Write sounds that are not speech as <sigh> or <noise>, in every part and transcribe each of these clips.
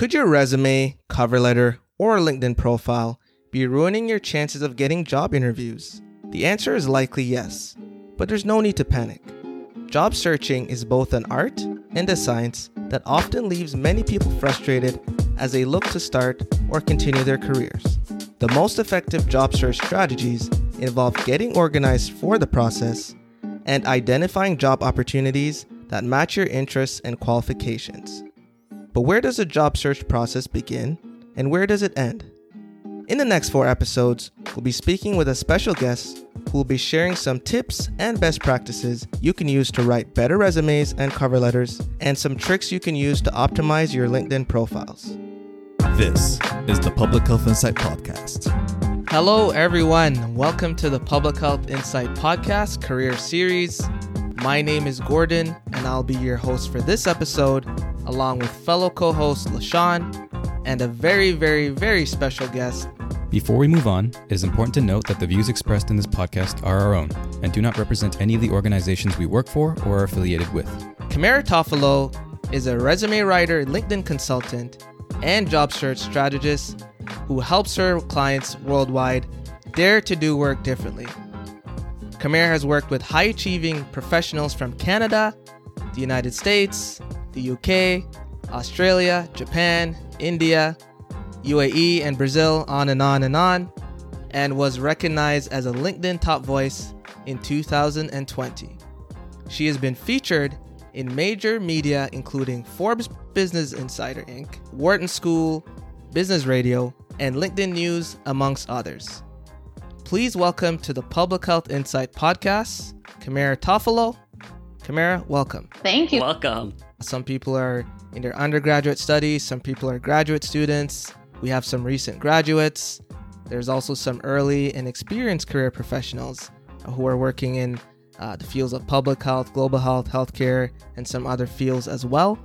Could your resume, cover letter, or LinkedIn profile be ruining your chances of getting job interviews? The answer is likely yes, but there's no need to panic. Job searching is both an art and a science that often leaves many people frustrated as they look to start or continue their careers. The most effective job search strategies involve getting organized for the process and identifying job opportunities that match your interests and qualifications. But where does the job search process begin and where does it end? In the next four episodes, we'll be speaking with a special guest who will be sharing some tips and best practices you can use to write better resumes and cover letters, and some tricks you can use to optimize your LinkedIn profiles. This is the Public Health Insight Podcast. Hello, everyone. Welcome to the Public Health Insight Podcast Career Series. My name is Gordon, and I'll be your host for this episode, along with fellow co host Leshawn and a very, very, very special guest, before we move on, it is important to note that the views expressed in this podcast are our own and do not represent any of the organizations we work for or are affiliated with. Kamara Toffolo is a resume writer, LinkedIn consultant, and job search strategist who helps her clients worldwide dare to do work differently. Kamara has worked with high achieving professionals from Canada, the United States, the UK, Australia, Japan, India, UAE, and Brazil, on and on and on, and was recognized as a LinkedIn top voice in 2020. She has been featured in major media including Forbes Business Insider Inc., Wharton School, Business Radio, and LinkedIn News, amongst others. Please welcome to the Public Health Insight podcast, Kamara Toffolo. Kamara, welcome. Thank you. Welcome. Some people are in their undergraduate studies, some people are graduate students, we have some recent graduates. There's also some early and experienced career professionals who are working in uh, the fields of public health, global health, healthcare, and some other fields as well.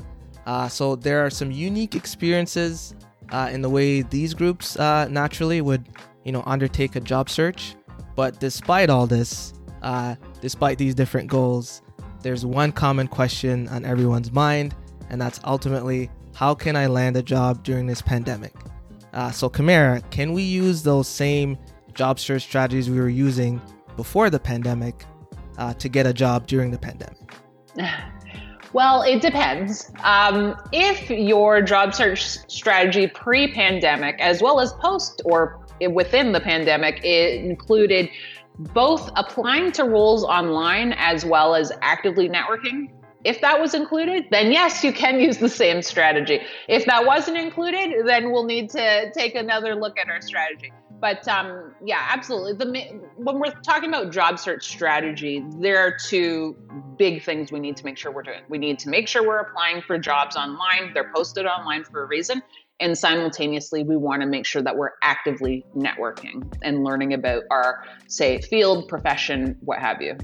Uh, so there are some unique experiences uh, in the way these groups uh, naturally would, you know, undertake a job search. But despite all this, uh, despite these different goals, there's one common question on everyone's mind, and that's ultimately how can I land a job during this pandemic? Uh, so, Kamara, can we use those same job search strategies we were using before the pandemic uh, to get a job during the pandemic? <sighs> Well, it depends. Um, if your job search strategy pre pandemic, as well as post or within the pandemic, it included both applying to roles online as well as actively networking, if that was included, then yes, you can use the same strategy. If that wasn't included, then we'll need to take another look at our strategy. But um, yeah, absolutely. The when we're talking about job search strategy, there are two big things we need to make sure we're doing. We need to make sure we're applying for jobs online; they're posted online for a reason. And simultaneously, we want to make sure that we're actively networking and learning about our, say, field, profession, what have you.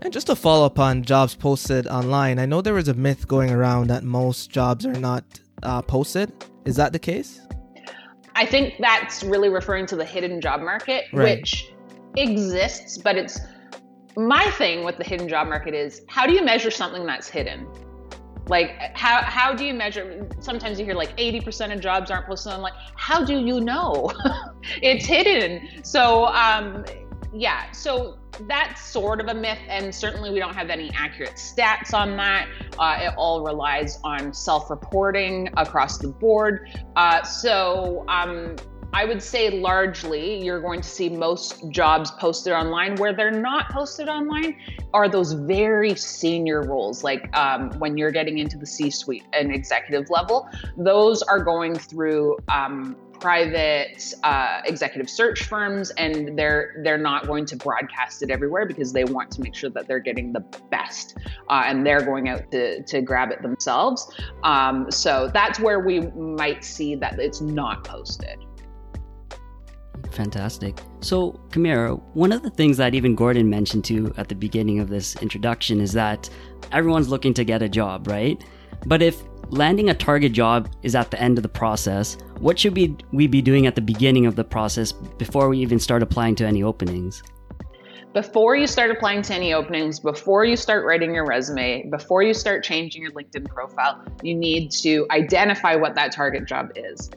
And just to follow up on jobs posted online, I know there was a myth going around that most jobs are not uh, posted. Is that the case? I think that's really referring to the hidden job market, right. which exists, but it's my thing with the hidden job market is how do you measure something that's hidden? Like how how do you measure sometimes you hear like 80% of jobs aren't posted on like how do you know? <laughs> it's hidden. So um yeah, so that's sort of a myth, and certainly we don't have any accurate stats on that. Uh, it all relies on self reporting across the board. Uh, so, um, I would say largely you're going to see most jobs posted online. Where they're not posted online are those very senior roles, like um, when you're getting into the C suite and executive level. Those are going through um, private uh, executive search firms, and they're they're not going to broadcast it everywhere because they want to make sure that they're getting the best, uh, and they're going out to to grab it themselves. Um, so that's where we might see that it's not posted. Fantastic. So, Kamara, one of the things that even Gordon mentioned to at the beginning of this introduction is that everyone's looking to get a job, right? But if landing a target job is at the end of the process, what should we, we be doing at the beginning of the process before we even start applying to any openings? before you start applying to any openings, before you start writing your resume, before you start changing your LinkedIn profile, you need to identify what that target job is.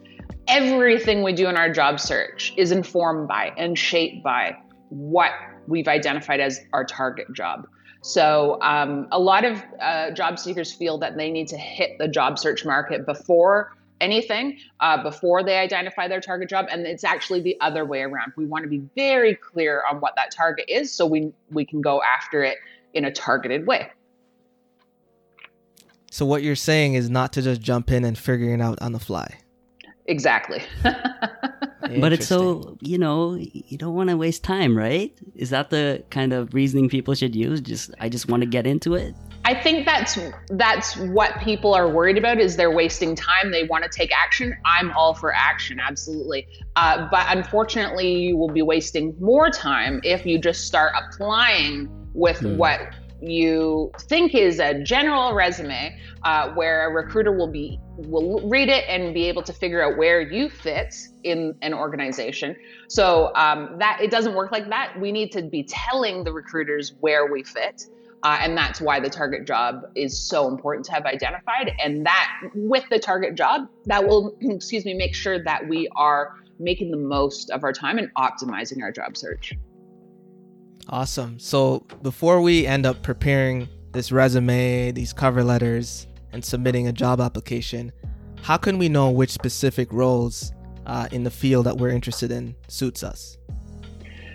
Everything we do in our job search is informed by and shaped by what we've identified as our target job. So, um, a lot of uh, job seekers feel that they need to hit the job search market before anything uh, before they identify their target job and it's actually the other way around. We want to be very clear on what that target is so we we can go after it in a targeted way. So what you're saying is not to just jump in and figuring it out on the fly exactly <laughs> but it's so you know you don't want to waste time right is that the kind of reasoning people should use just i just want to get into it I think that's that's what people are worried about is they're wasting time. They want to take action. I'm all for action, absolutely. Uh, but unfortunately, you will be wasting more time if you just start applying with mm. what you think is a general resume, uh, where a recruiter will be will read it and be able to figure out where you fit in an organization. So um, that it doesn't work like that. We need to be telling the recruiters where we fit. Uh, and that's why the target job is so important to have identified. And that, with the target job, that will, <clears throat> excuse me, make sure that we are making the most of our time and optimizing our job search. Awesome. So before we end up preparing this resume, these cover letters, and submitting a job application, how can we know which specific roles uh, in the field that we're interested in suits us?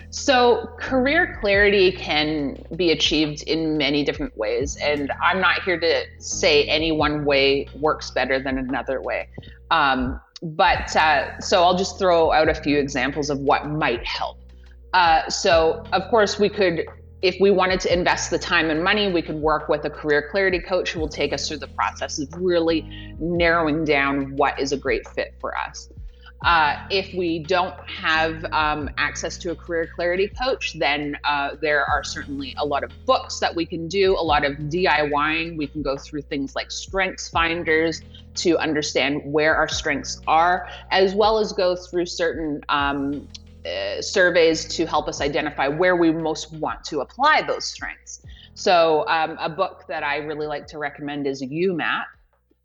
So, career clarity can be achieved in many different ways. And I'm not here to say any one way works better than another way. Um, but uh, so I'll just throw out a few examples of what might help. Uh, so, of course, we could, if we wanted to invest the time and money, we could work with a career clarity coach who will take us through the process of really narrowing down what is a great fit for us. Uh, if we don't have um, access to a career clarity coach, then uh, there are certainly a lot of books that we can do, a lot of DIYing. We can go through things like strengths finders to understand where our strengths are, as well as go through certain um, uh, surveys to help us identify where we most want to apply those strengths. So, um, a book that I really like to recommend is YouMap.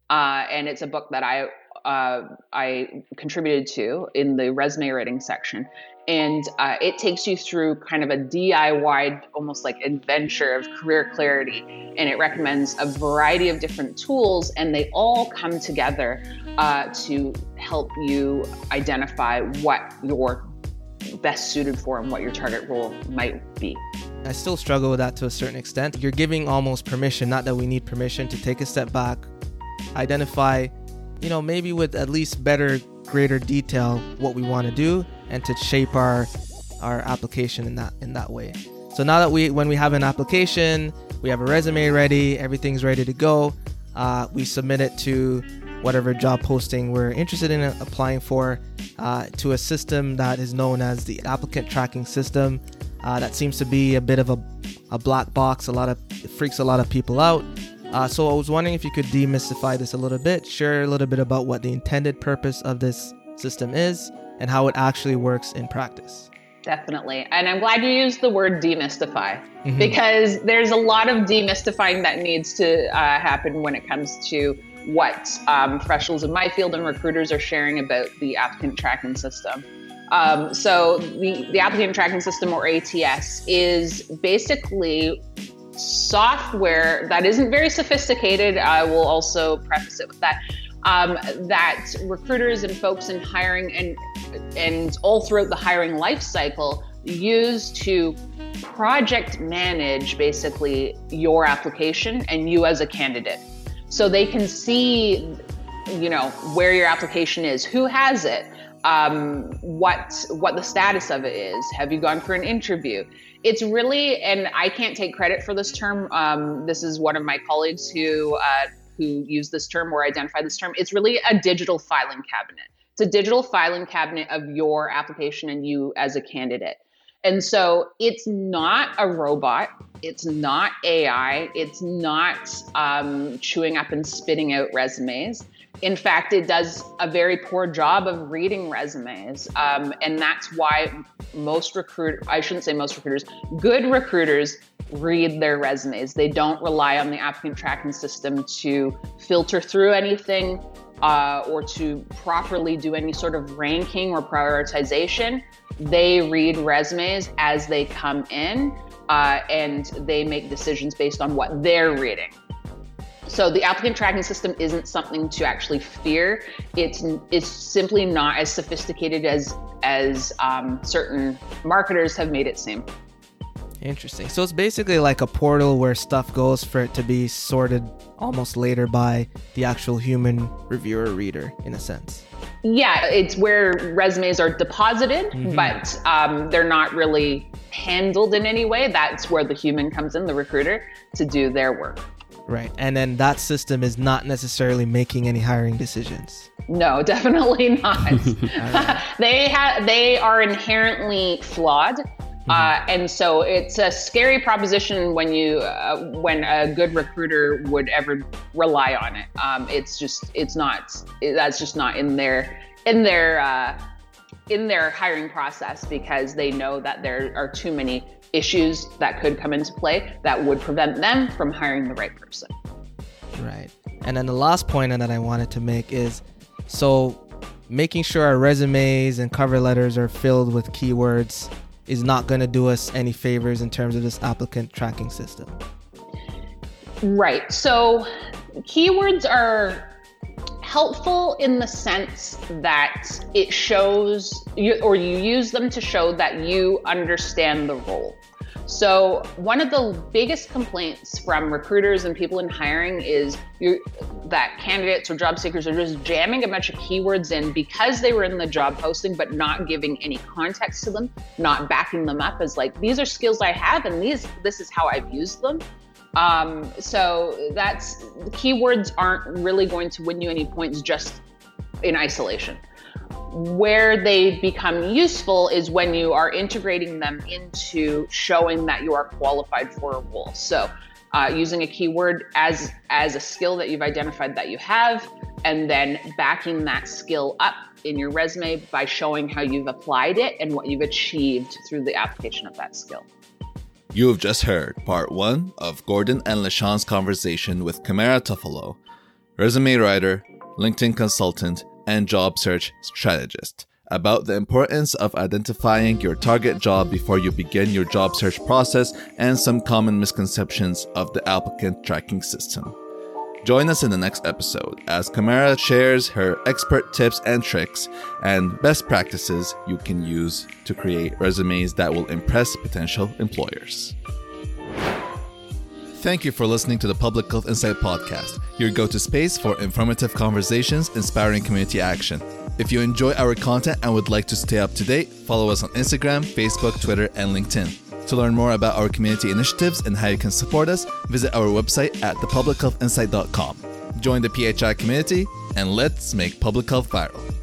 Uh, and it's a book that I uh, I contributed to in the resume writing section. And uh, it takes you through kind of a DIY, almost like adventure of career clarity. And it recommends a variety of different tools, and they all come together uh, to help you identify what you're best suited for and what your target role might be. I still struggle with that to a certain extent. You're giving almost permission, not that we need permission, to take a step back, identify you know, maybe with at least better, greater detail what we want to do and to shape our our application in that in that way. So now that we when we have an application, we have a resume ready, everything's ready to go. Uh, we submit it to whatever job posting we're interested in applying for uh, to a system that is known as the applicant tracking system. Uh, that seems to be a bit of a, a black box. A lot of it freaks a lot of people out. Uh, so I was wondering if you could demystify this a little bit, share a little bit about what the intended purpose of this system is and how it actually works in practice. Definitely. And I'm glad you used the word demystify mm-hmm. because there's a lot of demystifying that needs to uh, happen when it comes to what um, professionals in my field and recruiters are sharing about the applicant tracking system. Um, so, the, the applicant tracking system, or ATS, is basically software that isn't very sophisticated. I will also preface it with that. Um, that recruiters and folks in hiring and and all throughout the hiring life cycle use to project manage basically your application and you as a candidate so they can see you know where your application is who has it um, what what the status of it is have you gone for an interview it's really, and I can't take credit for this term. Um, this is one of my colleagues who uh, who used this term or identified this term. It's really a digital filing cabinet. It's a digital filing cabinet of your application and you as a candidate. And so it's not a robot. It's not AI. It's not um, chewing up and spitting out resumes. In fact, it does a very poor job of reading resumes. Um, and that's why most recruit I shouldn't say most recruiters, good recruiters read their resumes. They don't rely on the applicant tracking system to filter through anything uh, or to properly do any sort of ranking or prioritization. They read resumes as they come in uh, and they make decisions based on what they're reading. So the applicant tracking system isn't something to actually fear. It's it's simply not as sophisticated as as um, certain marketers have made it seem. Interesting. So it's basically like a portal where stuff goes for it to be sorted almost later by the actual human reviewer reader, in a sense. Yeah, it's where resumes are deposited, mm-hmm. but um, they're not really handled in any way. That's where the human comes in, the recruiter, to do their work. Right. And then that system is not necessarily making any hiring decisions. No, <laughs> definitely not. <laughs> <laughs> they have they are inherently flawed Mm-hmm. Uh, and so it's a scary proposition when you uh, when a good recruiter would ever rely on it. Um, it's just it's not it, that's just not in their in their uh, in their hiring process because they know that there are too many issues that could come into play that would prevent them from hiring the right person. Right. And then the last point that I wanted to make is so making sure our resumes and cover letters are filled with keywords is not going to do us any favors in terms of this applicant tracking system. Right. So keywords are helpful in the sense that it shows you, or you use them to show that you understand the role. So, one of the biggest complaints from recruiters and people in hiring is that candidates or job seekers are just jamming a bunch of keywords in because they were in the job posting, but not giving any context to them, not backing them up as like, these are skills I have and these this is how I've used them. Um, so that's the keywords aren't really going to win you any points just in isolation. Where they become useful is when you are integrating them into showing that you are qualified for a role. So, uh, using a keyword as as a skill that you've identified that you have, and then backing that skill up in your resume by showing how you've applied it and what you've achieved through the application of that skill. You have just heard part one of Gordon and Leshawn's conversation with Kamara Toffolo, resume writer, LinkedIn consultant, and job search strategist about the importance of identifying your target job before you begin your job search process and some common misconceptions of the applicant tracking system. Join us in the next episode as Kamara shares her expert tips and tricks and best practices you can use to create resumes that will impress potential employers. Thank you for listening to the Public Health Insight Podcast, your go to space for informative conversations, inspiring community action. If you enjoy our content and would like to stay up to date, follow us on Instagram, Facebook, Twitter, and LinkedIn. To learn more about our community initiatives and how you can support us, visit our website at thepublichealthinsight.com. Join the PHI community and let's make public health viral.